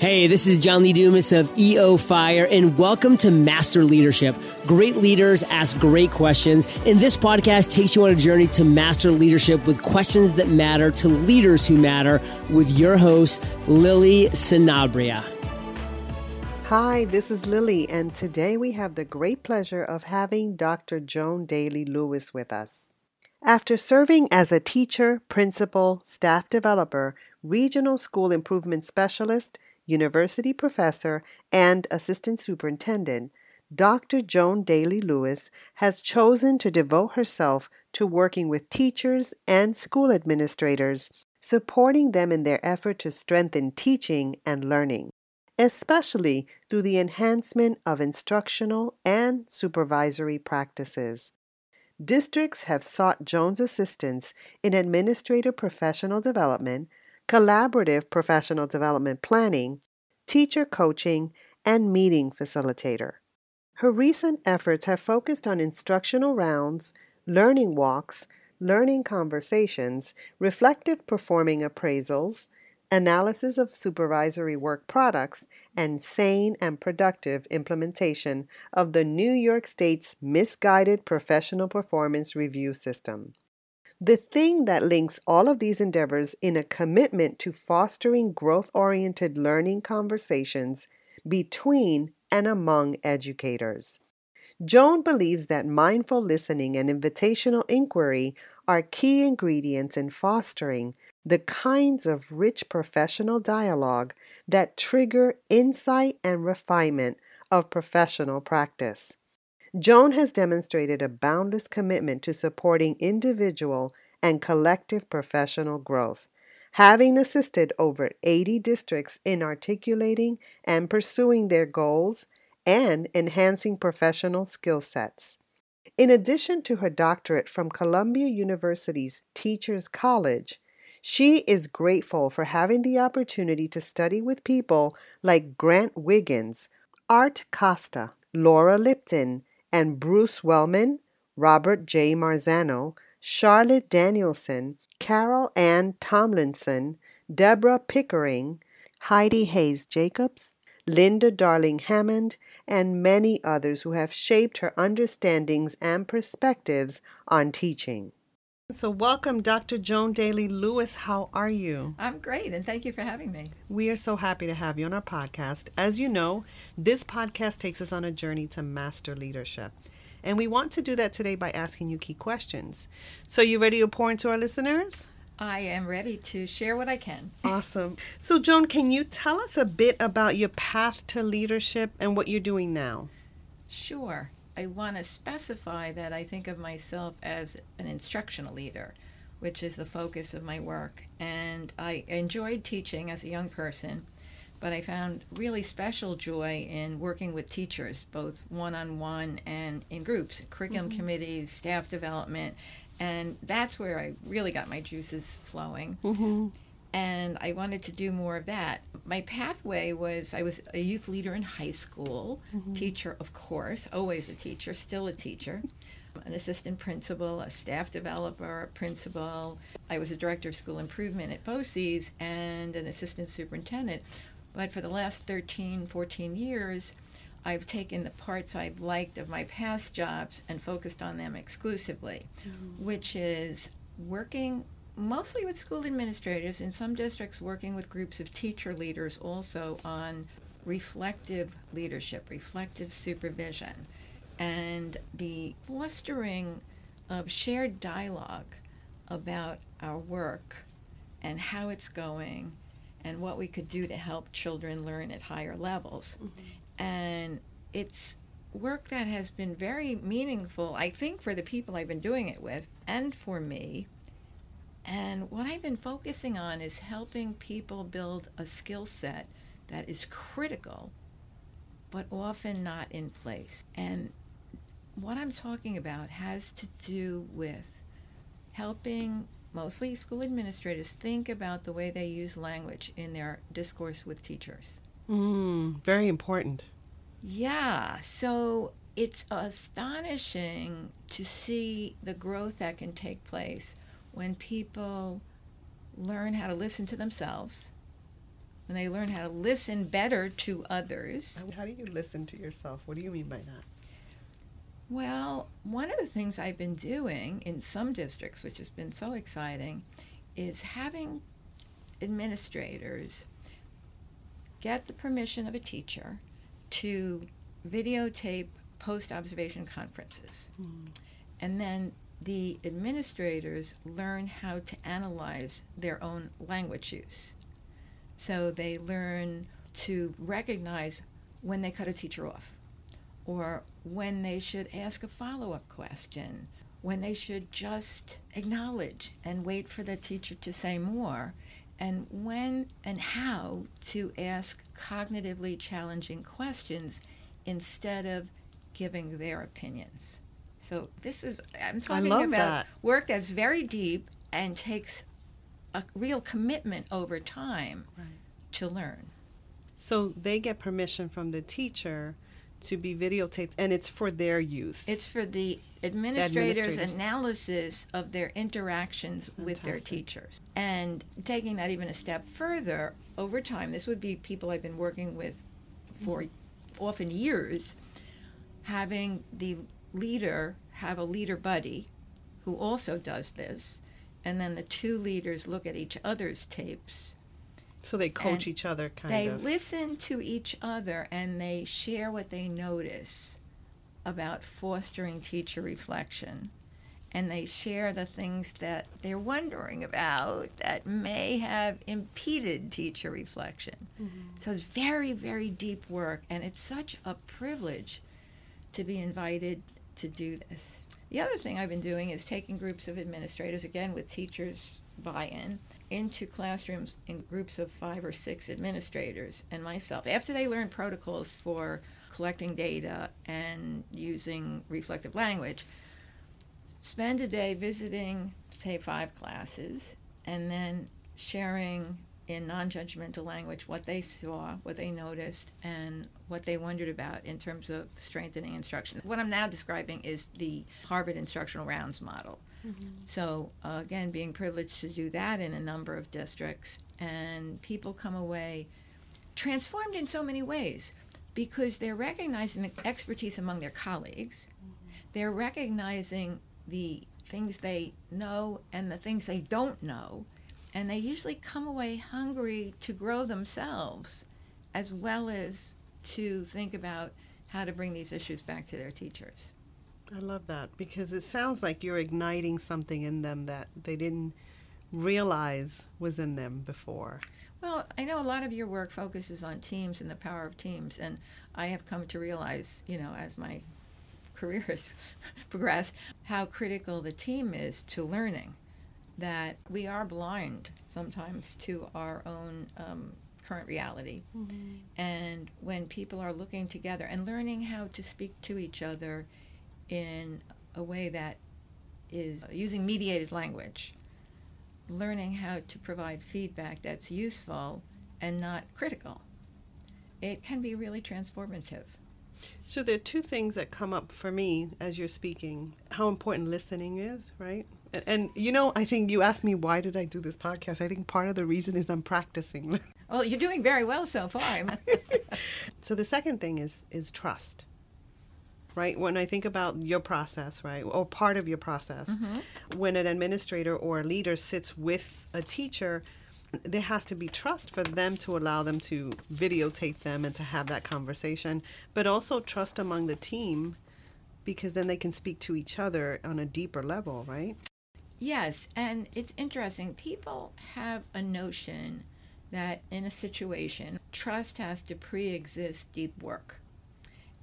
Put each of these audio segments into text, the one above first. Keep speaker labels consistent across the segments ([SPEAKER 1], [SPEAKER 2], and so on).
[SPEAKER 1] Hey, this is John Lee Dumas of EO Fire, and welcome to Master Leadership. Great leaders ask great questions, and this podcast takes you on a journey to master leadership with questions that matter to leaders who matter with your host, Lily Sanabria.
[SPEAKER 2] Hi, this is Lily, and today we have the great pleasure of having Dr. Joan Daly Lewis with us. After serving as a teacher, principal, staff developer, regional school improvement specialist, university professor, and assistant superintendent, Dr. Joan Daly Lewis has chosen to devote herself to working with teachers and school administrators, supporting them in their effort to strengthen teaching and learning, especially through the enhancement of instructional and supervisory practices. Districts have sought Joan's assistance in administrative professional development, collaborative professional development planning, teacher coaching, and meeting facilitator. Her recent efforts have focused on instructional rounds, learning walks, learning conversations, reflective performing appraisals, analysis of supervisory work products, and sane and productive implementation of the New York State's misguided professional performance review system. The thing that links all of these endeavors in a commitment to fostering growth oriented learning conversations between and among educators. Joan believes that mindful listening and invitational inquiry are key ingredients in fostering the kinds of rich professional dialogue that trigger insight and refinement of professional practice. Joan has demonstrated a boundless commitment to supporting individual and collective professional growth, having assisted over 80 districts in articulating and pursuing their goals and enhancing professional skill sets. In addition to her doctorate from Columbia University's Teachers College, she is grateful for having the opportunity to study with people like Grant Wiggins, Art Costa, Laura Lipton, and Bruce Wellman, Robert J. Marzano, Charlotte Danielson, Carol Ann Tomlinson, Deborah Pickering, Heidi Hayes Jacobs, Linda Darling Hammond, and many others who have shaped her understandings and perspectives on teaching. So, welcome, Dr. Joan Daly Lewis. How are you?
[SPEAKER 3] I'm great, and thank you for having me.
[SPEAKER 2] We are so happy to have you on our podcast. As you know, this podcast takes us on a journey to master leadership. And we want to do that today by asking you key questions. So, you ready to pour into our listeners?
[SPEAKER 3] I am ready to share what I can.
[SPEAKER 2] Awesome. So, Joan, can you tell us a bit about your path to leadership and what you're doing now?
[SPEAKER 3] Sure. I want to specify that I think of myself as an instructional leader, which is the focus of my work. And I enjoyed teaching as a young person, but I found really special joy in working with teachers, both one on one and in groups, curriculum mm-hmm. committees, staff development. And that's where I really got my juices flowing. Mm-hmm and I wanted to do more of that. My pathway was I was a youth leader in high school, mm-hmm. teacher, of course, always a teacher, still a teacher, an assistant principal, a staff developer, a principal. I was a director of school improvement at BOCES and an assistant superintendent. But for the last 13, 14 years, I've taken the parts I've liked of my past jobs and focused on them exclusively, mm-hmm. which is working mostly with school administrators, in some districts working with groups of teacher leaders also on reflective leadership, reflective supervision, and the fostering of shared dialogue about our work and how it's going and what we could do to help children learn at higher levels. Mm-hmm. And it's work that has been very meaningful, I think, for the people I've been doing it with and for me and what I've been focusing on is helping people build a skill set that is critical, but often not in place. And what I'm talking about has to do with helping mostly school administrators, think about the way they use language in their discourse with teachers.
[SPEAKER 4] Mm, very important.
[SPEAKER 3] Yeah, so it's astonishing to see the growth that can take place when people learn how to listen to themselves, when they learn how to listen better to others.
[SPEAKER 4] How do you listen to yourself? What do you mean by that?
[SPEAKER 3] Well, one of the things I've been doing in some districts, which has been so exciting, is having administrators get the permission of a teacher to videotape post observation conferences. Mm. And then the administrators learn how to analyze their own language use. So they learn to recognize when they cut a teacher off, or when they should ask a follow up question, when they should just acknowledge and wait for the teacher to say more, and when and how to ask cognitively challenging questions instead of giving their opinions. So this is I'm talking about
[SPEAKER 4] that.
[SPEAKER 3] work that's very deep and takes a real commitment over time right. to learn.
[SPEAKER 4] So they get permission from the teacher to be videotaped and it's for their use.
[SPEAKER 3] It's for the administrators', administrators. analysis of their interactions Fantastic. with their teachers. And taking that even a step further, over time, this would be people I've been working with for mm-hmm. often years, having the leader have a leader buddy who also does this, and then the two leaders look at each other's tapes.
[SPEAKER 4] So they coach each other, kind
[SPEAKER 3] they
[SPEAKER 4] of.
[SPEAKER 3] They listen to each other and they share what they notice about fostering teacher reflection. And they share the things that they're wondering about that may have impeded teacher reflection. Mm-hmm. So it's very, very deep work, and it's such a privilege to be invited to do this. The other thing I've been doing is taking groups of administrators, again with teachers' buy in, into classrooms in groups of five or six administrators and myself. After they learn protocols for collecting data and using reflective language, spend a day visiting, say, five classes, and then sharing in non judgmental language what they saw, what they noticed, and what they wondered about in terms of strengthening instruction. What I'm now describing is the Harvard Instructional Rounds model. Mm-hmm. So, uh, again, being privileged to do that in a number of districts, and people come away transformed in so many ways because they're recognizing the expertise among their colleagues, mm-hmm. they're recognizing the things they know and the things they don't know and they usually come away hungry to grow themselves as well as to think about how to bring these issues back to their teachers.
[SPEAKER 4] I love that because it sounds like you're igniting something in them that they didn't realize was in them before.
[SPEAKER 3] Well, I know a lot of your work focuses on teams and the power of teams, and I have come to realize, you know, as my career has progressed, how critical the team is to learning that we are blind sometimes to our own um, current reality. Mm-hmm. And when people are looking together and learning how to speak to each other in a way that is using mediated language, learning how to provide feedback that's useful and not critical, it can be really transformative.
[SPEAKER 4] So there are two things that come up for me as you're speaking how important listening is, right? And you know, I think you asked me why did I do this podcast. I think part of the reason is I'm practicing.
[SPEAKER 3] Well, you're doing very well so far.
[SPEAKER 4] so the second thing is is trust. Right? When I think about your process, right, or part of your process, mm-hmm. when an administrator or a leader sits with a teacher, there has to be trust for them to allow them to videotape them and to have that conversation, but also trust among the team because then they can speak to each other on a deeper level, right?
[SPEAKER 3] Yes, and it's interesting. People have a notion that in a situation, trust has to pre exist deep work.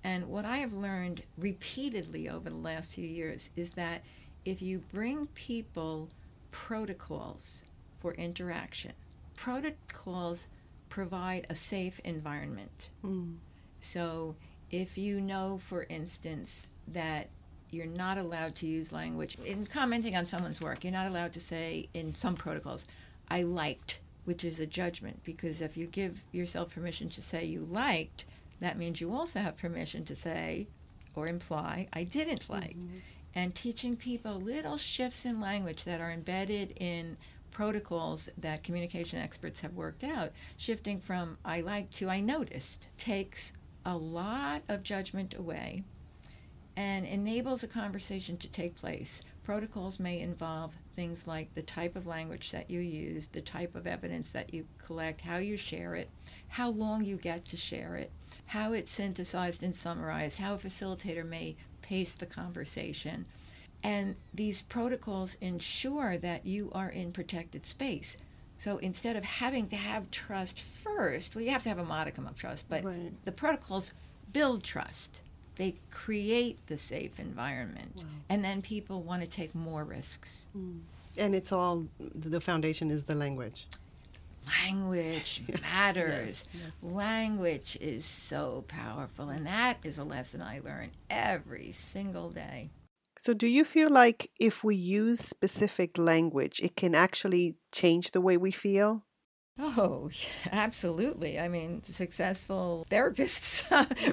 [SPEAKER 3] And what I have learned repeatedly over the last few years is that if you bring people protocols for interaction, protocols provide a safe environment. Mm. So if you know, for instance, that you're not allowed to use language in commenting on someone's work. You're not allowed to say in some protocols, I liked, which is a judgment, because if you give yourself permission to say you liked, that means you also have permission to say or imply, I didn't like. Mm-hmm. And teaching people little shifts in language that are embedded in protocols that communication experts have worked out, shifting from I like to I noticed, takes a lot of judgment away and enables a conversation to take place. Protocols may involve things like the type of language that you use, the type of evidence that you collect, how you share it, how long you get to share it, how it's synthesized and summarized, how a facilitator may pace the conversation. And these protocols ensure that you are in protected space. So instead of having to have trust first, well, you have to have a modicum of trust, but right. the protocols build trust they create the safe environment wow. and then people want to take more risks mm.
[SPEAKER 2] and it's all the foundation is the language
[SPEAKER 3] language matters yes, yes. language is so powerful and that is a lesson i learn every single day
[SPEAKER 2] so do you feel like if we use specific language it can actually change the way we feel
[SPEAKER 3] Oh, absolutely. I mean, successful therapists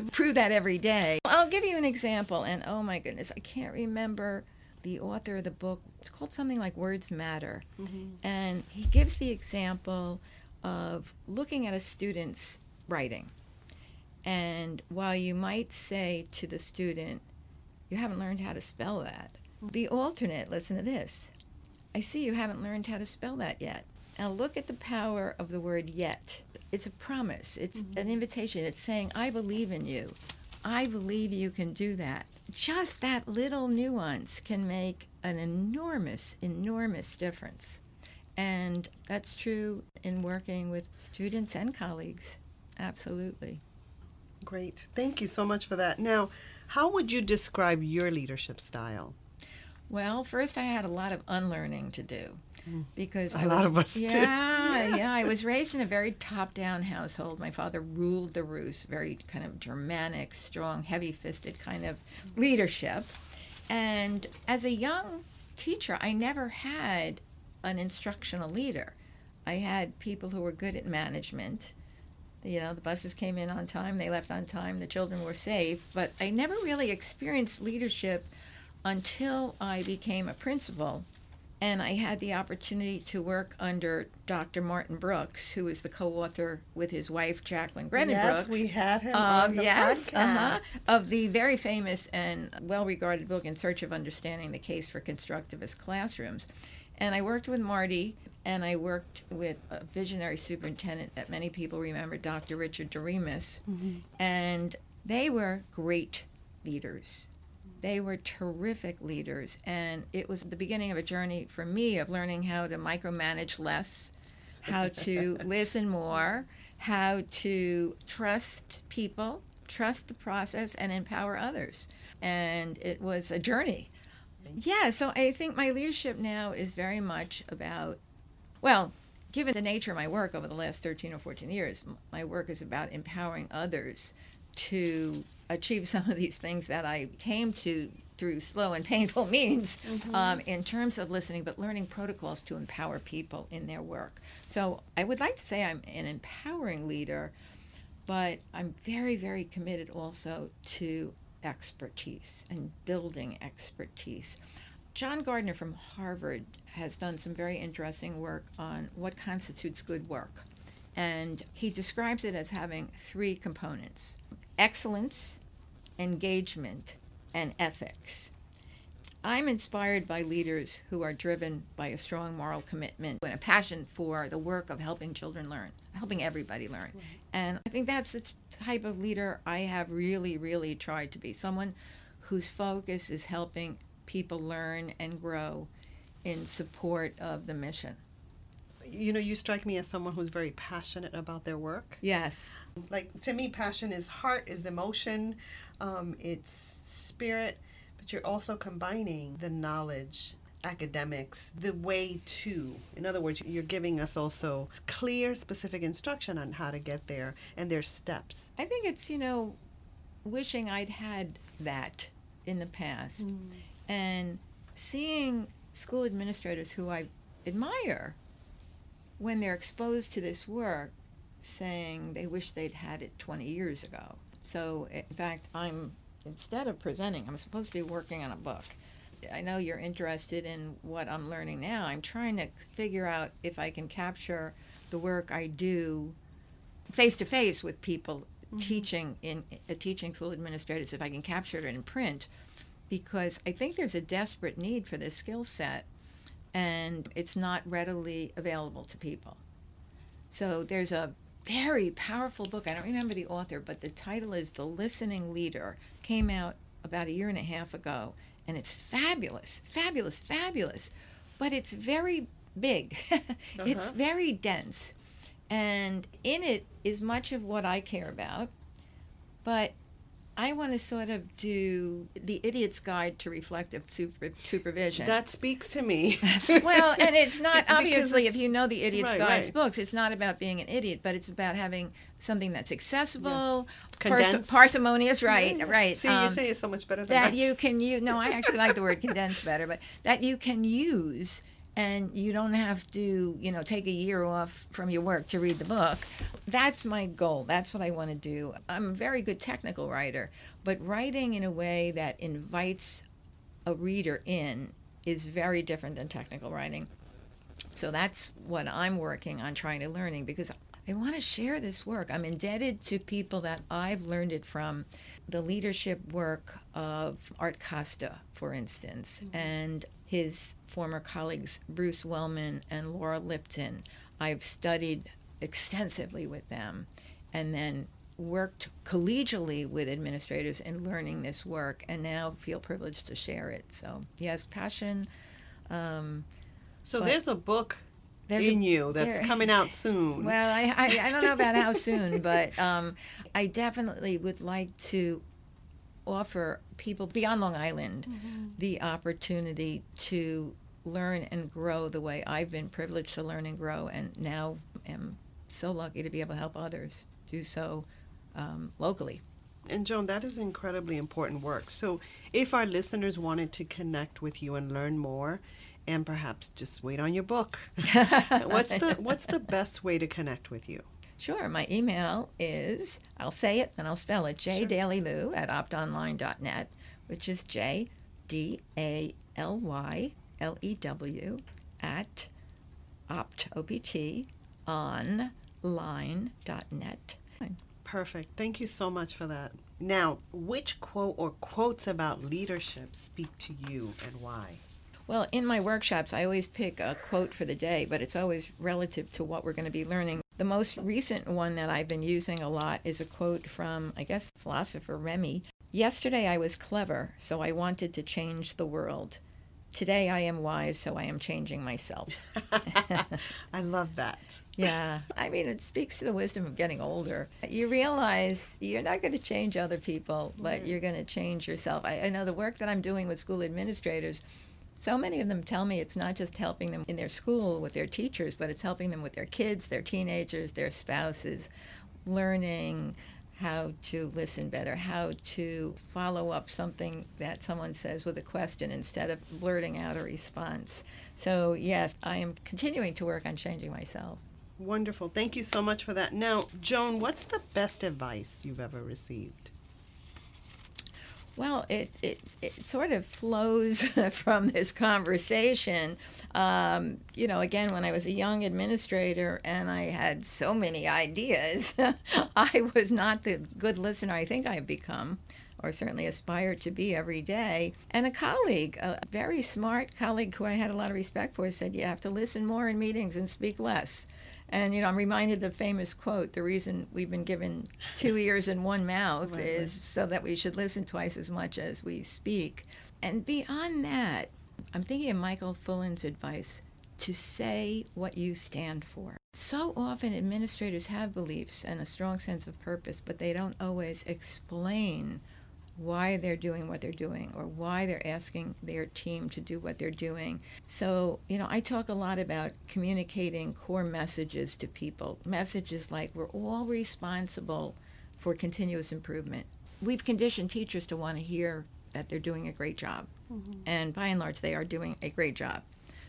[SPEAKER 3] prove that every day. I'll give you an example, and oh my goodness, I can't remember the author of the book. It's called something like Words Matter. Mm-hmm. And he gives the example of looking at a student's writing. And while you might say to the student, you haven't learned how to spell that, the alternate, listen to this I see you haven't learned how to spell that yet. Now look at the power of the word yet. It's a promise, it's mm-hmm. an invitation. It's saying, I believe in you. I believe you can do that. Just that little nuance can make an enormous, enormous difference. And that's true in working with students and colleagues. Absolutely.
[SPEAKER 2] Great. Thank you so much for that. Now, how would you describe your leadership style?
[SPEAKER 3] Well, first I had a lot of unlearning to do. Because
[SPEAKER 2] a I lot
[SPEAKER 3] was,
[SPEAKER 2] of us.
[SPEAKER 3] Yeah, yeah. I was raised in a very top-down household. My father ruled the roost, very kind of Germanic, strong, heavy-fisted kind of leadership. And as a young teacher, I never had an instructional leader. I had people who were good at management. You know, the buses came in on time, they left on time, the children were safe, but I never really experienced leadership until I became a principal and I had the opportunity to work under Dr. Martin Brooks, who is the co-author with his wife Jacqueline Grennon
[SPEAKER 2] yes,
[SPEAKER 3] Brooks.
[SPEAKER 2] we had him on the
[SPEAKER 3] yes,
[SPEAKER 2] podcast. Uh-huh,
[SPEAKER 3] of the very famous and well-regarded book "In Search of Understanding: The Case for Constructivist Classrooms." And I worked with Marty, and I worked with a visionary superintendent that many people remember, Dr. Richard Doremus, mm-hmm. and they were great leaders they were terrific leaders, and it was the beginning of a journey for me of learning how to micromanage less, how to listen more, how to trust people, trust the process, and empower others. And it was a journey. Yeah, so I think my leadership now is very much about, well, given the nature of my work over the last 13 or 14 years, my work is about empowering others to achieve some of these things that I came to through slow and painful means mm-hmm. um, in terms of listening, but learning protocols to empower people in their work. So I would like to say I'm an empowering leader, but I'm very, very committed also to expertise and building expertise. John Gardner from Harvard has done some very interesting work on what constitutes good work. And he describes it as having three components excellence, engagement, and ethics. I'm inspired by leaders who are driven by a strong moral commitment and a passion for the work of helping children learn, helping everybody learn. Right. And I think that's the type of leader I have really, really tried to be someone whose focus is helping people learn and grow in support of the mission
[SPEAKER 2] you know, you strike me as someone who's very passionate about their work.
[SPEAKER 3] Yes.
[SPEAKER 2] Like to me, passion is heart, is emotion, um, it's spirit, but you're also combining the knowledge academics the way to in other words you're giving us also clear specific instruction on how to get there and there's steps
[SPEAKER 3] i think it's you know wishing i'd had that in the past and seeing school administrators who I admire when they're exposed to this work saying they wish they'd had it 20 years ago. So, in fact, I'm instead of presenting, I'm supposed to be working on a book. I know you're interested in what I'm learning now. I'm trying to figure out if I can capture the work I do face to face with people teaching in uh, teaching school administrators if I can capture it in print because I think there's a desperate need for this skill set and it's not readily available to people. So there's a very powerful book. I don't remember the author, but the title is The Listening Leader. Came out about a year and a half ago and it's fabulous, fabulous, fabulous. But it's very big. Uh-huh. It's very dense. And in it is much of what I care about. But I want to sort of do the idiot's guide to reflective super, supervision.
[SPEAKER 2] That speaks to me.
[SPEAKER 3] well, and it's not obviously if you know the idiot's
[SPEAKER 2] right,
[SPEAKER 3] guide's
[SPEAKER 2] right.
[SPEAKER 3] books, it's not about being an idiot, but it's about having something that's accessible,
[SPEAKER 2] Condensed.
[SPEAKER 3] parsimonious, right, right.
[SPEAKER 2] See, you
[SPEAKER 3] um,
[SPEAKER 2] say it so much better than I
[SPEAKER 3] that you can use. No, I actually like the word condensed better, but that you can use, and you don't have to, you know, take a year off from your work to read the book. That's my goal. That's what I want to do. I'm a very good technical writer, but writing in a way that invites a reader in is very different than technical writing. So that's what I'm working on trying to learning because I want to share this work. I'm indebted to people that I've learned it from. The leadership work of Art Costa, for instance, mm-hmm. and his former colleagues Bruce Wellman and Laura Lipton. I've studied extensively with them and then worked collegially with administrators in learning this work and now feel privileged to share it. So, yes, passion. Um,
[SPEAKER 2] So there's a book
[SPEAKER 3] There's a-
[SPEAKER 2] in you that's
[SPEAKER 3] there-
[SPEAKER 2] coming out soon.
[SPEAKER 3] Well, I, I, I don't know about how soon, but um, I definitely would like to offer people beyond Long Island the opportunity to learn and grow the way I've been privileged to learn and grow, and now am so lucky to be able to help others do so um, locally.
[SPEAKER 2] And Joan, that is incredibly important work. So, if our listeners wanted to connect with you and learn more, and perhaps just wait on your book, what's the what's the best way to connect with you?
[SPEAKER 3] Sure. My email is, I'll say it and I'll spell it, jdalylew at optonline.net, which is J D A L Y L E W at opt, O-P-T, online.net.
[SPEAKER 2] Perfect. Thank you so much for that. Now, which quote or quotes about leadership speak to you and why?
[SPEAKER 3] Well, in my workshops, I always pick a quote for the day, but it's always relative to what we're going to be learning. The most recent one that I've been using a lot is a quote from, I guess, philosopher Rumi. Yesterday I was clever, so I wanted to change the world. Today I am wise, so I am changing myself.
[SPEAKER 2] I love that.
[SPEAKER 3] Yeah, I mean, it speaks to the wisdom of getting older. You realize you're not going to change other people, but you're going to change yourself. I, I know the work that I'm doing with school administrators, so many of them tell me it's not just helping them in their school with their teachers, but it's helping them with their kids, their teenagers, their spouses, learning how to listen better, how to follow up something that someone says with a question instead of blurting out a response. So, yes, I am continuing to work on changing myself.
[SPEAKER 2] Wonderful. Thank you so much for that. Now, Joan, what's the best advice you've ever received?
[SPEAKER 3] Well, it, it, it sort of flows from this conversation. Um, you know, again, when I was a young administrator and I had so many ideas, I was not the good listener I think I've become, or certainly aspire to be every day. And a colleague, a very smart colleague who I had a lot of respect for, said, You have to listen more in meetings and speak less. And you know, I'm reminded of the famous quote: "The reason we've been given two ears and one mouth
[SPEAKER 2] Right,
[SPEAKER 3] is so that we should listen twice as much as we speak." And beyond that, I'm thinking of Michael Fullan's advice to say what you stand for. So often, administrators have beliefs and a strong sense of purpose, but they don't always explain why they're doing what they're doing or why they're asking their team to do what they're doing. So, you know, I talk a lot about communicating core messages to people. Messages like we're all responsible for continuous improvement. We've conditioned teachers to want to hear that they're doing a great job. Mm-hmm. And by and large, they are doing a great job.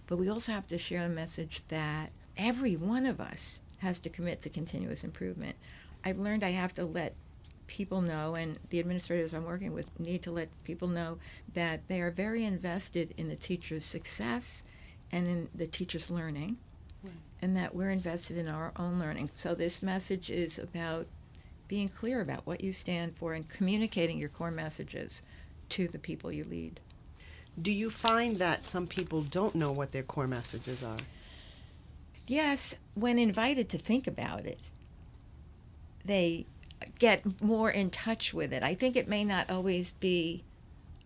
[SPEAKER 3] But we also have to share a message that every one of us has to commit to continuous improvement. I've learned I have to let people know, and the administrators I'm working with need to let people know that they are very invested in the teacher's success and in the teacher's learning, and that we're invested in our own learning. So this message is about being clear about what you stand for and communicating your core messages to the people you lead.
[SPEAKER 2] Do you find that some people don't know what their core messages are?
[SPEAKER 3] Yes, when invited to think about it, they get more in touch with it. I think it may not always be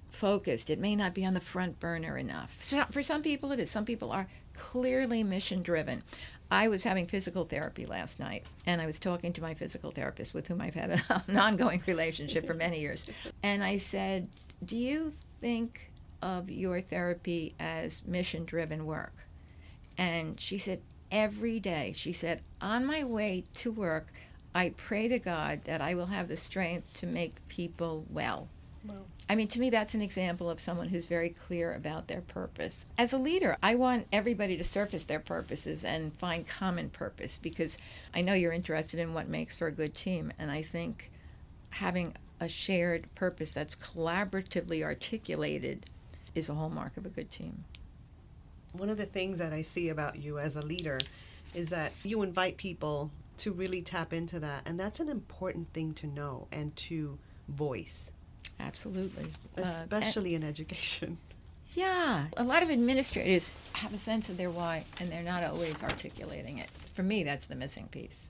[SPEAKER 3] focused, it may not be on the front burner enough. So for some people, it is. Some people are clearly mission driven. I was having physical therapy last night, and I was talking to my physical therapist with whom I've had an ongoing relationship for many years. And I said, Do you think of your therapy as mission driven work? And she said, Every day. She said, On my way to work, I pray to God that I will have the strength to make people well. I mean, to me, that's an example of someone who's very clear about their purpose. As a leader, I want everybody to surface their purposes and find common purpose because I know you're interested in what makes for a good team. And I think having a shared purpose that's collaboratively articulated is a hallmark of a good team.
[SPEAKER 2] One of the things that I see about you as a leader is that you invite people to really tap into that. And that's an important thing to know and to voice.
[SPEAKER 3] Absolutely. Uh, and-
[SPEAKER 2] especially in education.
[SPEAKER 3] Yeah, a lot of administrators have a sense of their why, and they're not always articulating it. For me, that's the missing piece.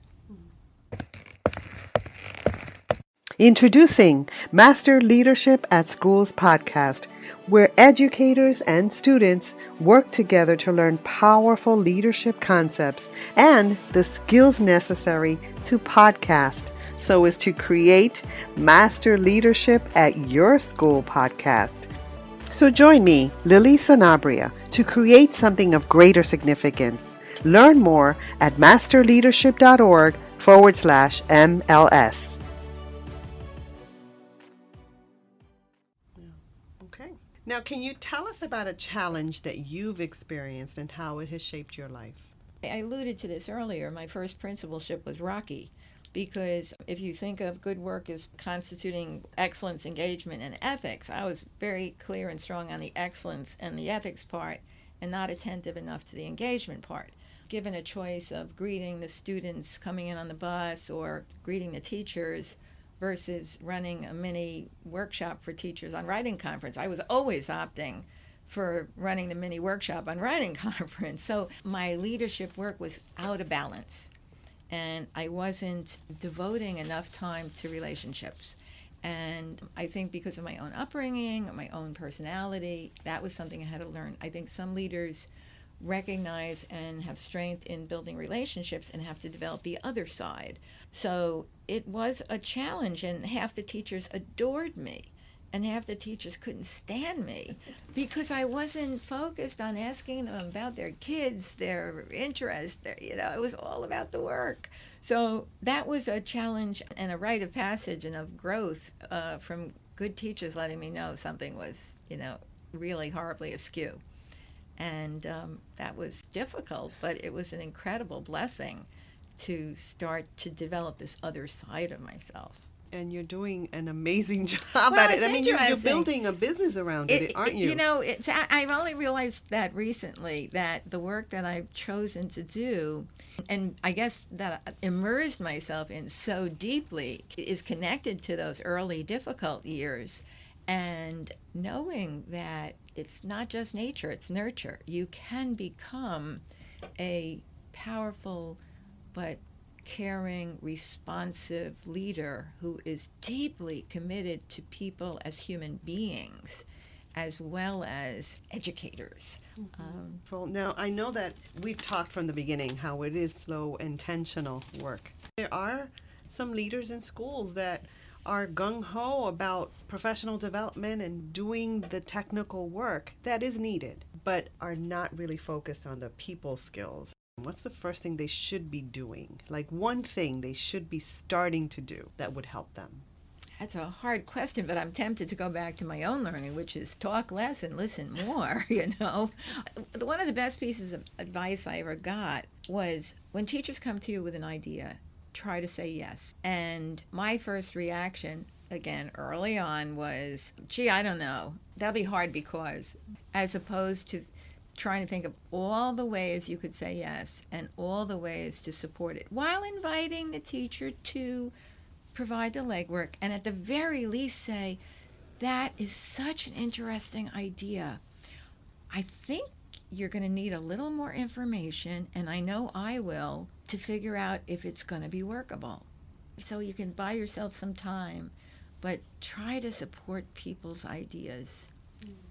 [SPEAKER 2] Introducing Master Leadership at Schools podcast, where educators and students work together to learn powerful leadership concepts and the skills necessary to podcast so as to create master leadership at your school podcast. So join me, Lily Sanabria, to create something of greater significance. Learn more at masterleadership.org forward slash MLS. Now, can you tell us about a challenge that you've experienced and how it has shaped your life?
[SPEAKER 3] I alluded to this earlier. My first principalship was rocky because if you think of good work as constituting excellence, engagement, and ethics, I was very clear and strong on the excellence and the ethics part and not attentive enough to the engagement part. Given a choice of greeting the students coming in on the bus or greeting the teachers versus running a mini workshop for teachers on writing conference, I was always opting for running the mini workshop on writing conference. So my leadership work was out of balance and I wasn't devoting enough time to relationships. And I think because of my own upbringing, my own personality, that was something I had to learn. I think some leaders recognize and have strength in building relationships and have to develop the other side. So it was a challenge, and half the teachers adored me and half the teachers couldn't stand me because I wasn't focused on asking them about their kids, their interests. Their, you know, it was all about the work. So that was a challenge and a rite of passage and of growth uh, from good teachers letting me know something was, you know, really horribly askew. And um, that was difficult, but it was an incredible blessing to start to develop this other side of myself
[SPEAKER 2] and you're doing an amazing job
[SPEAKER 3] well,
[SPEAKER 2] at it. I mean, you're, you're, building a business around it, it aren't you?
[SPEAKER 3] You know, it's, I've only realized that recently that the work that I've chosen to do, and I guess that I immersed myself in so deeply, is connected to those early difficult years. And knowing that it's not just nature, it's nurture. You can become a powerful but caring, responsive leader who is deeply committed to people as human beings as well as educators.
[SPEAKER 2] Mm-hmm. Um, well, now I know that we've talked from the beginning how it is slow, intentional work. There are some leaders in schools that are gung ho about professional development and doing the technical work that is needed, but are not really focused on the people skills. What's the first thing they should be doing? Like one thing they should be starting to do that would help them?
[SPEAKER 3] That's a hard question, but I'm tempted to go back to my own learning, which is talk less and listen more, you know. One of the best pieces of advice I ever got was when teachers come to you with an idea, try to say yes. And my first reaction, again, early on, was, gee, I don't know. That'll be hard because, as opposed to trying to think of all the ways you could say yes and all the ways to support it while inviting the teacher to provide the legwork and at the very least say, that is such an interesting idea. I think you're going to need a little more information, and I know I will, to figure out if it's going to be workable. So you can buy yourself some time, but try to support people's ideas. Mm.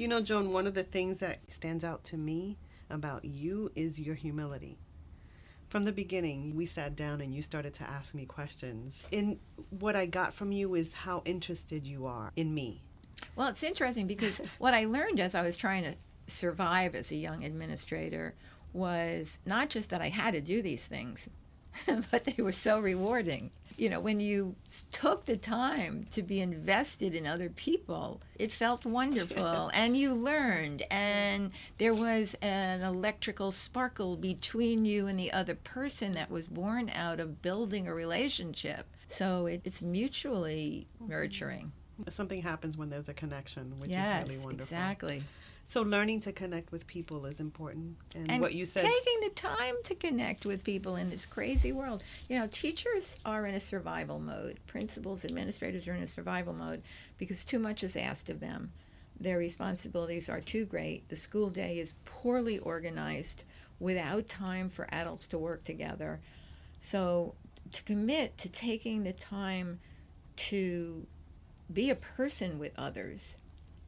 [SPEAKER 2] You know, Joan, one of the things that stands out to me about you is your humility. From the beginning, we sat down and you started to ask me questions. And what I got from you is how interested you are in me.
[SPEAKER 3] Well, it's interesting because what I learned as I was trying to survive as a young administrator was not just that I had to do these things, but they were so rewarding. You know, when you took the time to be invested in other people, it felt wonderful and you learned, and there was an electrical sparkle between you and the other person that was born out of building a relationship. So it, it's mutually mm-hmm. nurturing.
[SPEAKER 2] Something happens when there's a connection, which
[SPEAKER 3] yes,
[SPEAKER 2] is really wonderful.
[SPEAKER 3] Exactly.
[SPEAKER 2] So learning to connect with people is important, and,
[SPEAKER 3] and
[SPEAKER 2] what you said.
[SPEAKER 3] Taking the time to connect with people in this crazy world. You know, teachers are in a survival mode. Principals, administrators are in a survival mode because too much is asked of them. Their responsibilities are too great. The school day is poorly organized without time for adults to work together. So to commit to taking the time to be a person with others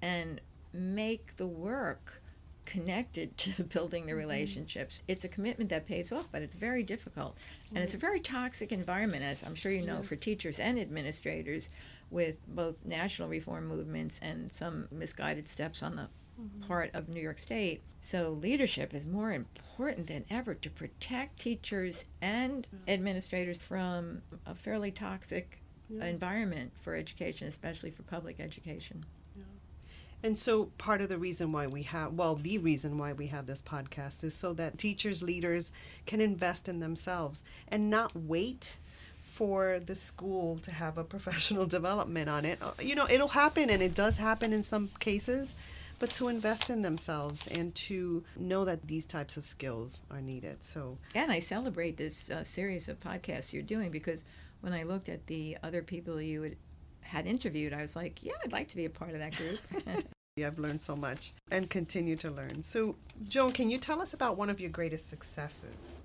[SPEAKER 3] and make the work connected to building the relationships. Mm-hmm. It's a commitment that pays off, but it's very difficult. Mm-hmm. And it's a very toxic environment, as I'm sure you know, yeah. for teachers and administrators, with both national reform movements and some misguided steps on the mm-hmm. part of New York State. So leadership is more important than ever to protect teachers and yeah. administrators from a fairly toxic yeah. environment for education, especially for public education.
[SPEAKER 2] And so, part of the reason why we have, well, the reason why we have this podcast is so that teachers, leaders can invest in themselves and not wait for the school to have a professional development on it. Uh, you know, it'll happen and it does happen in some cases, but to invest in themselves and to know that these types of skills are needed. So,
[SPEAKER 3] and I celebrate this uh, series of podcasts you're doing because when I looked at the other people you had had interviewed, I was like, yeah, I'd like to be a part of that group.
[SPEAKER 2] yeah, I've learned so much and continue to learn. So, Joan, can you tell us about one of your greatest successes?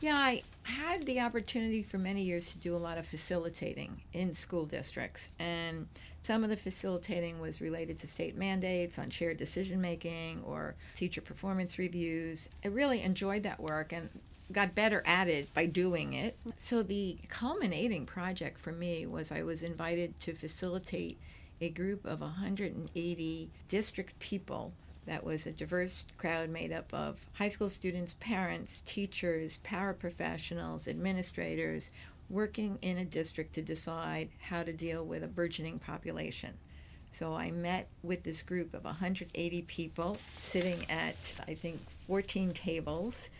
[SPEAKER 3] Yeah, I had the opportunity for many years to do a lot of facilitating in school districts. And some of the facilitating was related to state mandates on shared decision making or teacher performance reviews. I really enjoyed that work and got better at it by doing it. So the culminating project for me was I was invited to facilitate a group of 180 district people that was a diverse crowd made up of high school students, parents, teachers, paraprofessionals, administrators, working in a district to decide how to deal with a burgeoning population. So I met with this group of 180 people sitting at, I think, 14 tables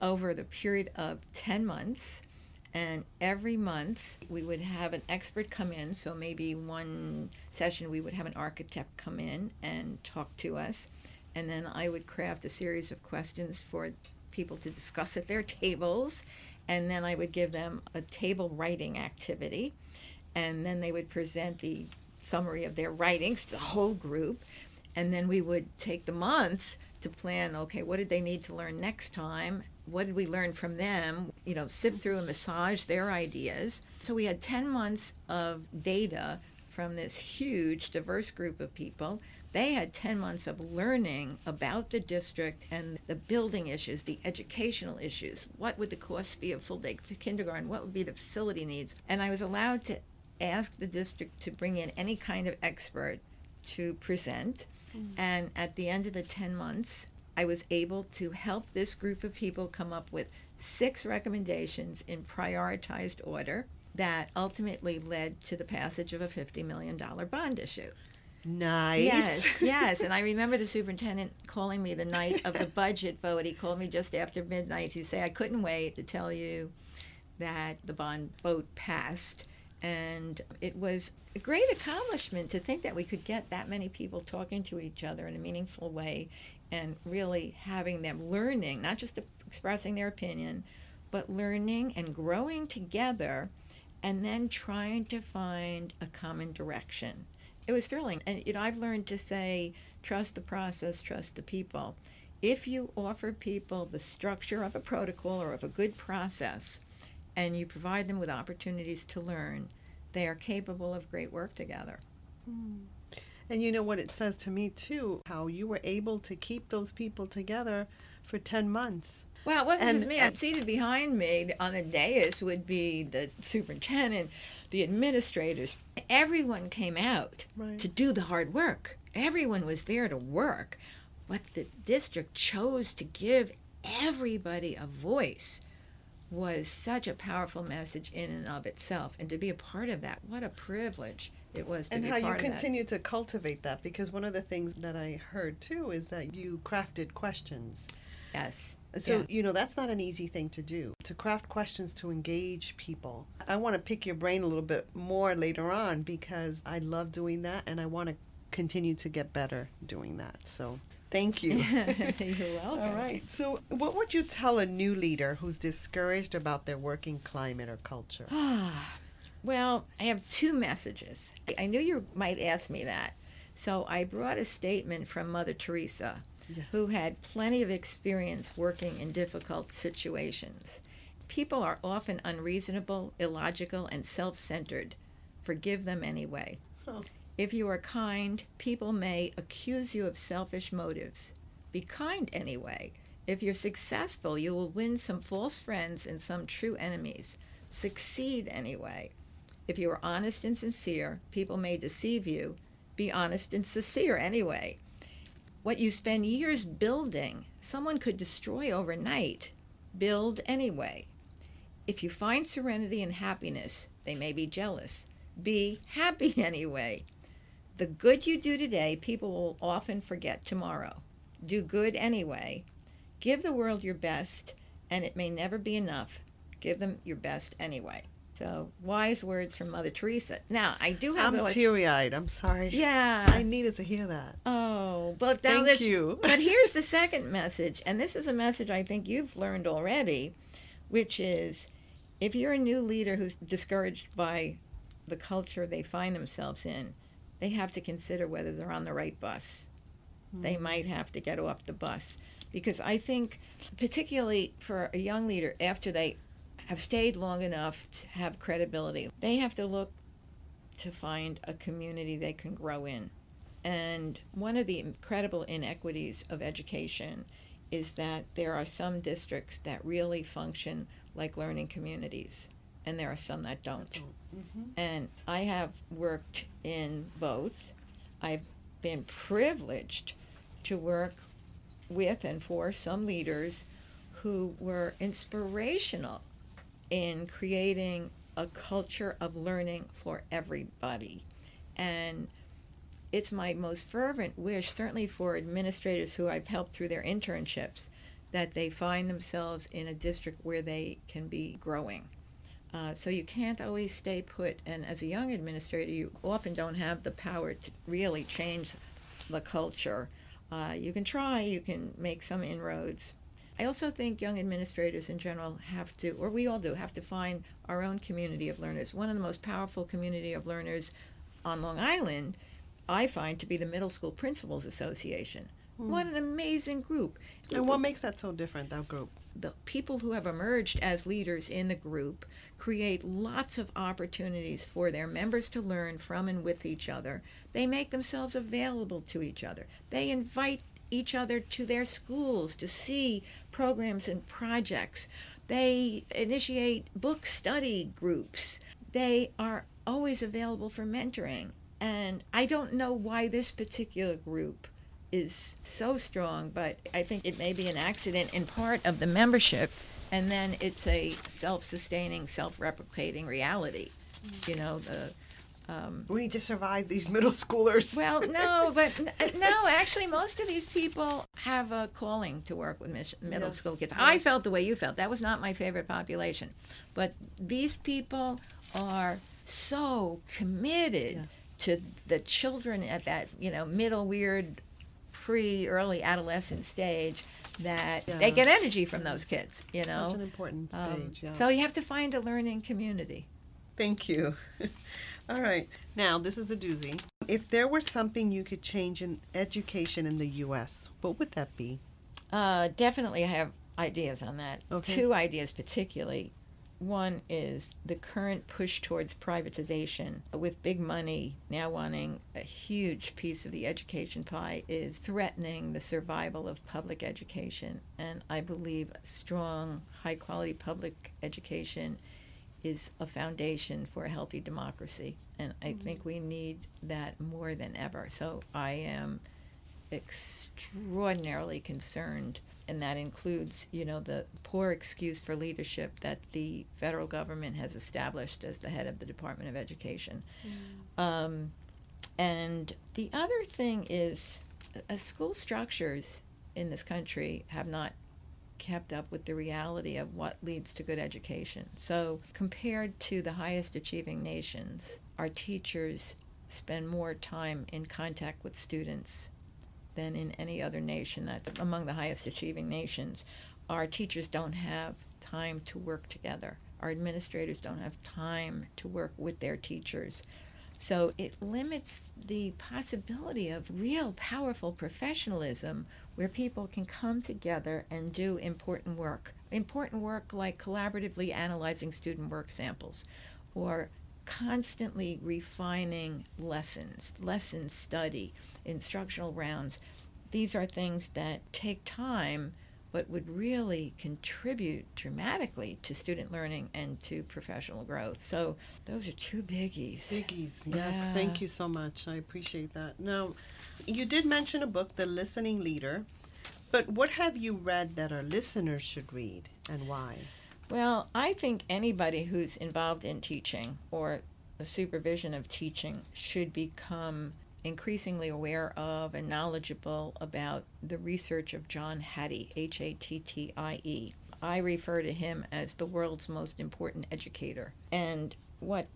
[SPEAKER 3] over the period of 10 months. And every month we would have an expert come in. So maybe one session we would have an architect come in and talk to us. And then I would craft a series of questions for people to discuss at their tables. And then I would give them a table writing activity. And then they would present the summary of their writings to the whole group. And then we would take the month to plan okay, what did they need to learn next time? What did we learn from them? You know, sift through and massage their ideas. So we had 10 months of data from this huge, diverse group of people. They had 10 months of learning about the district and the building issues, the educational issues. What would the cost be of full day kindergarten? What would be the facility needs? And I was allowed to ask the district to bring in any kind of expert to present. Mm-hmm. And at the end of the 10 months, I was able to help this group of people come up with six recommendations in prioritized order. that ultimately led to the passage of a $50 million bond issue.
[SPEAKER 2] Nice.
[SPEAKER 3] Yes, yes. And I remember the superintendent calling me the night of the budget vote. He called me just after midnight to say, I couldn't wait to tell you that the bond vote passed. And it was a great accomplishment to think that we could get that many people talking to each other in a meaningful way and really having them learning, not just expressing their opinion, but learning and growing together and then trying to find a common direction. It was thrilling. And you know, I've learned to say trust the process, trust the people. If you offer people the structure of a protocol or of a good process and you provide them with opportunities to learn, they are capable of great work together.
[SPEAKER 2] Mm. And you know what it says to me too, how you were able to keep those people together for 10 months.
[SPEAKER 3] Well, it wasn't and, just me. Uh, I'm seated behind me on the dais would be the superintendent, the administrators. Everyone came out right. to do the hard work. Everyone was there to work. But the district chose to give everybody a voice was such a powerful message in and of itself. And to be a part of that, what a privilege it was
[SPEAKER 2] and how you continue to cultivate that because one of the things that i heard too is that you crafted questions
[SPEAKER 3] yes
[SPEAKER 2] so yeah. you know that's not an easy thing to do to craft questions to engage people i want to pick your brain a little bit more later on because i love doing that and i want to continue to get better doing that so Thank you.
[SPEAKER 3] You're welcome.
[SPEAKER 2] All right. So, what would you tell a new leader who's discouraged about their working climate or culture?
[SPEAKER 3] Well, I have two messages. I knew you might ask me that. So I brought a statement from Mother Teresa, yes. who had plenty of experience working in difficult situations. People are often unreasonable, illogical, and self centered. Forgive them anyway. Oh. If you are kind, people may accuse you of selfish motives. Be kind anyway. If you're successful, you will win some false friends and some true enemies. Succeed anyway. If you are honest and sincere, people may deceive you. Be honest and sincere anyway. What you spend years building, someone could destroy overnight. Build anyway. If you find serenity and happiness, they may be jealous. Be happy anyway. The good you do today, people will often forget tomorrow. Do good anyway. Give the world your best, and it may never be enough. Give them your best anyway. So wise words from Mother Teresa. Now I do have.
[SPEAKER 2] I'm teary eyed. I'm sorry.
[SPEAKER 3] Yeah,
[SPEAKER 2] I needed to hear that.
[SPEAKER 3] Oh, but
[SPEAKER 2] thank
[SPEAKER 3] this,
[SPEAKER 2] you.
[SPEAKER 3] but here's the second message, and this is a message I think you've learned already, which is, if you're a new leader who's discouraged by the culture they find themselves in, they have to consider whether they're on the right bus. Mm-hmm. They might have to get off the bus because I think, particularly for a young leader, after they have stayed long enough to have credibility. They have to look to find a community they can grow in. And one of the incredible inequities of education is that there are some districts that really function like learning communities, and there are some that don't. Mm-hmm. And I have worked in both. I've been privileged to work with and for some leaders who were inspirational in creating a culture of learning for everybody. And it's my most fervent wish, certainly for administrators who I've helped through their internships, that they find themselves in a district where they can be growing. Uh, so you can't always stay put. And as a young administrator, you often don't have the power to really change the culture. Uh, you can try, you can make some inroads, I also think young administrators in general have to, or we all do, have to find our own community of learners. One of the most powerful community of learners on Long Island, I find to be the Middle School Principals Association. Mm. What an amazing group.
[SPEAKER 2] And what makes that so different, that group?
[SPEAKER 3] The people who have emerged as leaders in the group create lots of opportunities for their members to learn from and with each other. They make themselves available to each other. They invite each other to their schools to see programs and projects. They initiate book study groups. They are always available for mentoring. And I don't know why this particular group is so strong, but I think it may be an accident in part of the membership and then it's a self-sustaining, self-replicating reality. Mm. You know the. Um,
[SPEAKER 2] we need to survive these middle schoolers.
[SPEAKER 3] well, no, but no, actually, most of these people have a calling to work with middle
[SPEAKER 2] Yes,
[SPEAKER 3] school kids. I felt the way you felt. That was not my favorite population. But these people are so committed
[SPEAKER 2] Yes.
[SPEAKER 3] to the children at that, you know, middle weird, pre early adolescent stage that
[SPEAKER 2] Yeah.
[SPEAKER 3] they get energy from those kids, you know.
[SPEAKER 2] Such an important stage.
[SPEAKER 3] Um,
[SPEAKER 2] yeah.
[SPEAKER 3] So you have to find a learning community.
[SPEAKER 2] Thank you. All right. Now, this is a doozy. If there were something you could change in education in the U.S., what would that be?
[SPEAKER 3] Uh, definitely, I have ideas on that.
[SPEAKER 2] Okay.
[SPEAKER 3] Two ideas, particularly. One is the current push towards privatization, with big money now wanting a huge piece of the education pie, is threatening the survival of public education. And I believe strong, high quality public education is a foundation for a healthy democracy. And I think we need that more than ever. So I am extraordinarily concerned and that includes you know the poor excuse for leadership that the federal government has established as the head of the department of education um, and the other thing is uh, school structures in this country have not kept up with the reality of what leads to good education so compared to the highest achieving nations our teachers spend more time in contact with students than in any other nation that's among the highest achieving nations. Our teachers don't have time to work together. Our administrators don't have time to work with their teachers. So it limits the possibility of real powerful professionalism where people can come together and do important work. Important work like collaboratively analyzing student work samples or constantly refining lessons, lesson study, instructional rounds. These are things that take time but would really contribute dramatically to student learning and to professional growth. So those are two biggies.
[SPEAKER 2] Biggies. Yes.
[SPEAKER 3] Yeah.
[SPEAKER 2] Thank you so much. I appreciate that. Now, you did mention a book, The Listening Leader, but what have you read that our listeners should read and why?
[SPEAKER 3] Well, I think anybody who's involved in teaching or the supervision of teaching should become increasingly aware of and knowledgeable about the research of John Hattie, H A T T I E. I refer to him as the world's most important educator. And what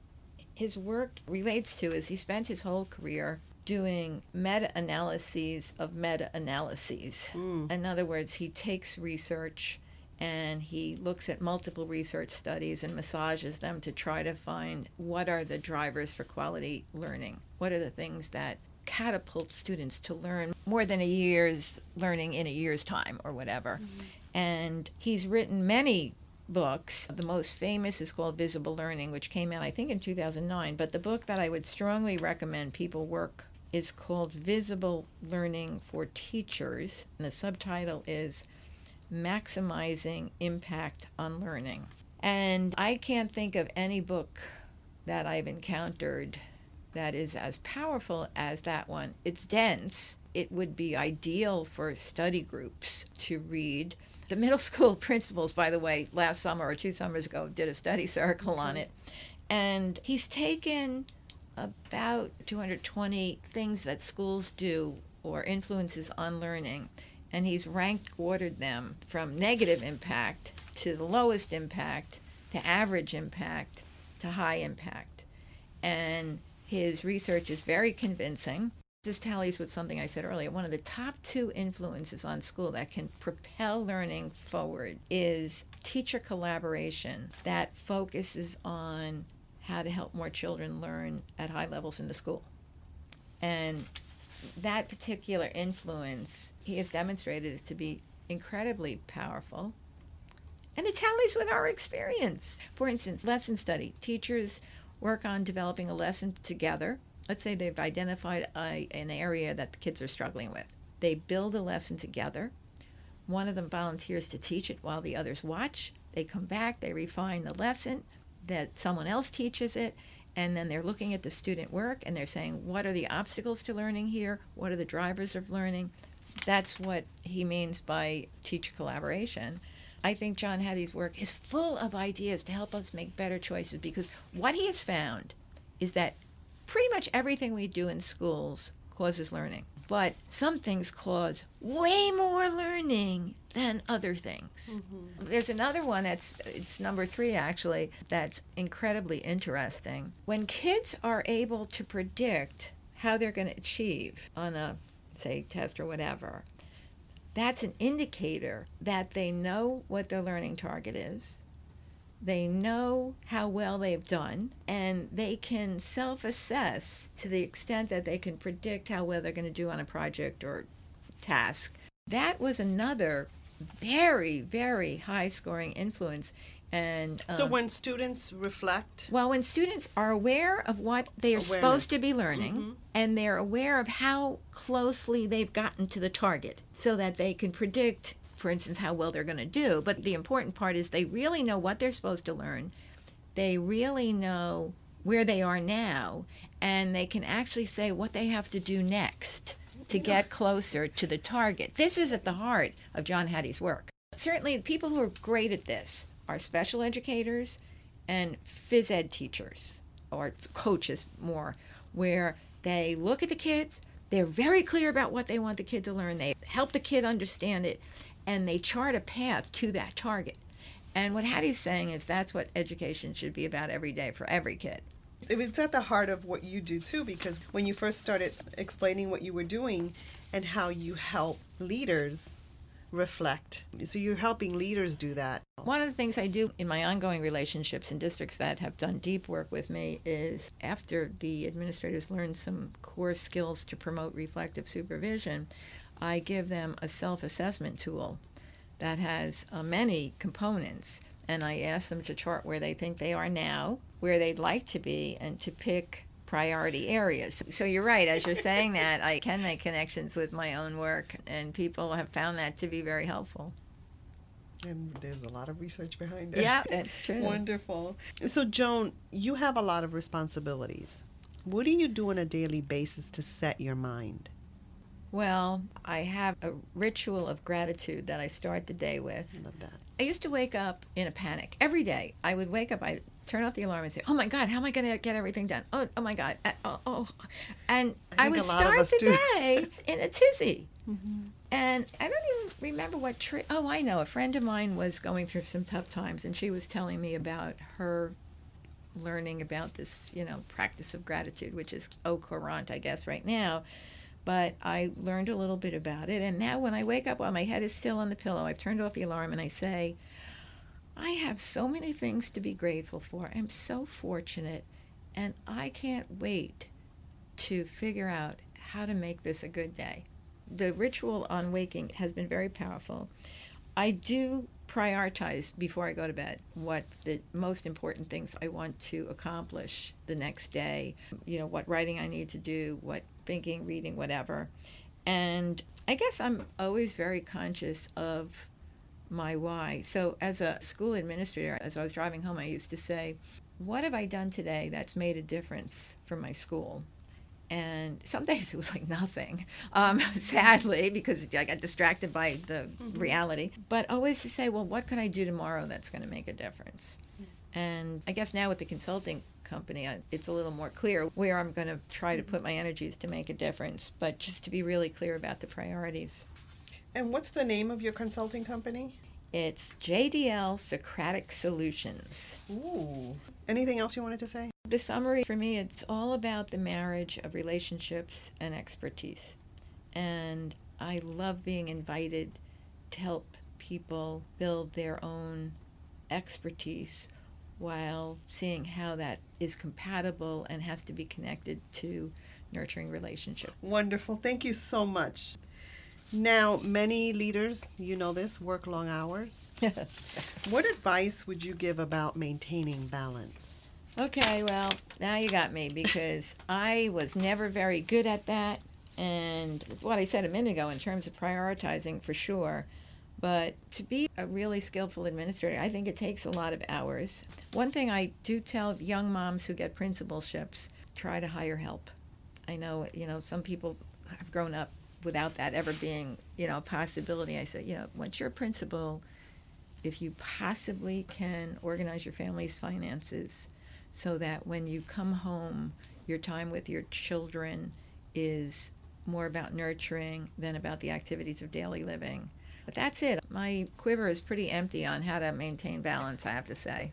[SPEAKER 3] his work relates to is he spent his whole career doing meta analyses of meta analyses. Hmm. In other words, he takes research and he looks at multiple research studies and massages them to try to find what are the drivers for quality learning. What are the things that catapult students to learn more than a year's learning in a year's time or whatever. Mm-hmm. And he's written many books. The most famous is called Visible Learning, which came out, I think, in 2009. But the book that I would strongly recommend people work is called Visible Learning for Teachers. And the subtitle is Maximizing Impact on Learning. And I can't think of any book that I've encountered that is as powerful as that one. It's dense. It would be ideal for study groups to read. The middle school principals, by the way, last summer or two summers ago, did a study circle on it. And he's taken about 220 things that schools do or influences on learning, and he's ranked ordered them from negative impact to the lowest impact to average impact to high impact. And his research is very convincing. This tallies with something I said earlier. One of the top two influences on school that can propel learning forward is teacher collaboration that focuses on how to help more children learn at high levels in the school. And that particular influence, he has demonstrated it to be incredibly powerful. And it tallies with our experience. For instance, lesson study. Teachers work on developing a lesson together. Let's say they've identified a, an area that the kids are struggling with. They build a lesson together. One of them volunteers to teach it while the others watch. They come back, they refine the lesson, that someone else teaches it, and then they're looking at the student work and they're saying, what are the obstacles to learning here? What are the drivers of learning? That's what he means by teacher collaboration. I think John Hattie's work is full of ideas to help us make better choices because what he has found is that pretty much everything we do in schools causes learning. But some things cause way more learning than other things. Mm-hmm. There's another one that's it's number 3 actually that's incredibly interesting. When kids are able to predict how they're going to achieve on a say test or whatever, that's an indicator that they know what their learning target is. They know how well they've done, and they can self assess to the extent that they can predict how well they're going to do on a project or task. That was another very, very high scoring influence and
[SPEAKER 2] um, so when students reflect,
[SPEAKER 3] well, when students are aware of what they are Awareness. supposed to be learning, mm-hmm. and they're aware of how closely they've gotten to the target, so that they can predict, for instance, how well they're going to do. But the important part is they really know what they're supposed to learn. They really know where they are now, and they can actually say what they have to do next to get closer to the target. This is at the heart of John Hattie's work. Certainly, people who are great at this are special educators and phys ed teachers or coaches more, where they look at the kids, they're very clear about what they want the kid to learn, they help the kid understand it, and they chart a path to that target. And what Hattie's saying is that's what education should be about every day for every kid.
[SPEAKER 2] It's at the heart of what you do too, because when you first started explaining what you were doing and how you help leaders reflect. So you're helping leaders do that.
[SPEAKER 3] One of the things I do in my ongoing relationships in districts that have done deep work with me is after the administrators learn some core skills to promote reflective supervision, I give them a self assessment tool that has uh, many components. And I ask them to chart where they think they are now, where they'd like to be, and to pick priority areas. So you're right. As you're saying that, I can make connections with my own work, and people have found that to be very helpful.
[SPEAKER 2] And there's a lot of research behind it.
[SPEAKER 3] Yeah, that's true.
[SPEAKER 2] Wonderful. So, Joan, you have a lot of responsibilities. What do you do on a daily basis to set your mind?
[SPEAKER 3] Well, I have a ritual of gratitude that I start the day with.
[SPEAKER 2] I love that.
[SPEAKER 3] I used to wake up in a panic every day. I would wake up, I turn off the alarm and say, "Oh my God, how am I going to get everything done? Oh, oh my God, uh, oh, oh." and I, I would start the do. day in a tizzy. Mm-hmm. And I don't even remember what tree. Oh, I know. A friend of mine was going through some tough times, and she was telling me about her learning about this, you know, practice of gratitude, which is au courant, I guess, right now. But I learned a little bit about it, and now when I wake up while my head is still on the pillow, I've turned off the alarm and I say, I have so many things to be grateful for. I'm so fortunate, and I can't wait to figure out how to make this a good day. The ritual on waking has been very powerful. I do prioritize before I go to bed what the most important things I want to accomplish the next day, you know, what writing I need to do, what thinking, reading, whatever. And I guess I'm always very conscious of my why. So, as a school administrator, as I was driving home, I used to say, What have I done today that's made a difference for my school? And some days it was like nothing, um, sadly, because I got distracted by the mm-hmm. reality. But always to say, Well, what can I do tomorrow that's going to make a difference? And I guess now with the consulting company, it's a little more clear where I'm going to try to put my energies to make a difference, but just to be really clear about the priorities.
[SPEAKER 2] And what's the name of your consulting company?
[SPEAKER 3] It's JDL Socratic Solutions.
[SPEAKER 2] Ooh. Anything else you wanted to say?
[SPEAKER 3] The summary for me, it's all about the marriage of relationships and expertise. And I love being invited to help people build their own expertise while seeing how that is compatible and has to be connected to nurturing relationship.
[SPEAKER 2] Wonderful. Thank you so much. Now, many leaders, you know this, work long hours. what advice would you give about maintaining balance?
[SPEAKER 3] Okay, well, now you got me because I was never very good at that. And what I said a minute ago in terms of prioritizing, for sure. But to be a really skillful administrator, I think it takes a lot of hours. One thing I do tell young moms who get principalships try to hire help. I know, you know, some people have grown up without that ever being, you know, a possibility. I say, you know, once you're a principal, if you possibly can organize your family's finances so that when you come home, your time with your children is more about nurturing than about the activities of daily living. But that's it. My quiver is pretty empty on how to maintain balance, I have to say.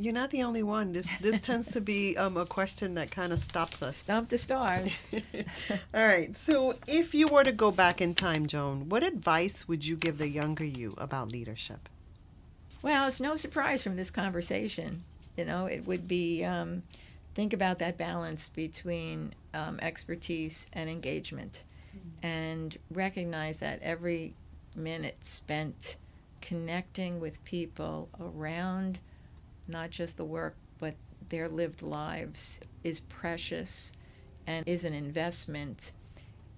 [SPEAKER 2] You're not the only one. This this tends to be um, a question that kind of stops us.
[SPEAKER 3] Stump the stars.
[SPEAKER 2] All right. So, if you were to go back in time, Joan, what advice would you give the younger you about leadership?
[SPEAKER 3] Well, it's no surprise from this conversation. You know, it would be um, think about that balance between um, expertise and engagement, mm-hmm. and recognize that every minute spent connecting with people around not just the work, but their lived lives is precious and is an investment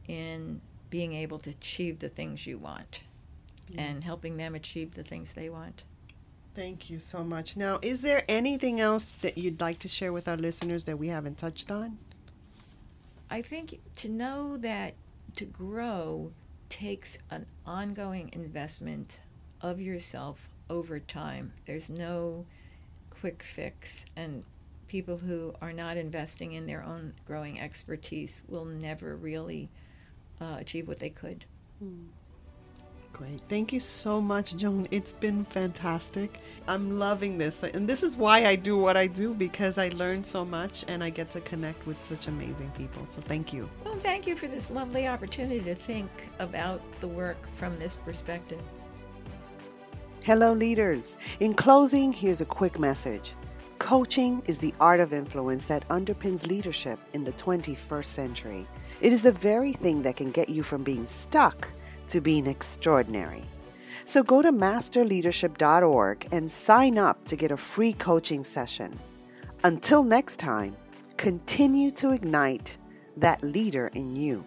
[SPEAKER 3] in being able to achieve the things you want yeah. and helping them achieve the things they want.
[SPEAKER 2] Thank you so much. Now, is there anything else that you'd like to share with our listeners that we haven't touched on?
[SPEAKER 3] I think to know that to grow takes an ongoing investment of yourself over time. There's no quick fix, and people who are not investing in their own growing expertise will never really uh, achieve what they could. Hmm.
[SPEAKER 2] Great. Thank you so much, Joan. It's been fantastic. I'm loving this. And this is why I do what I do because I learn so much and I get to connect with such amazing people. So thank you.
[SPEAKER 3] Well, thank you for this lovely opportunity to think about the work from this perspective.
[SPEAKER 2] Hello, leaders. In closing, here's a quick message. Coaching is the art of influence that underpins leadership in the 21st century. It is the very thing that can get you from being stuck to being extraordinary. So go to masterleadership.org and sign up to get a free coaching session. Until next time, continue to ignite that leader in you.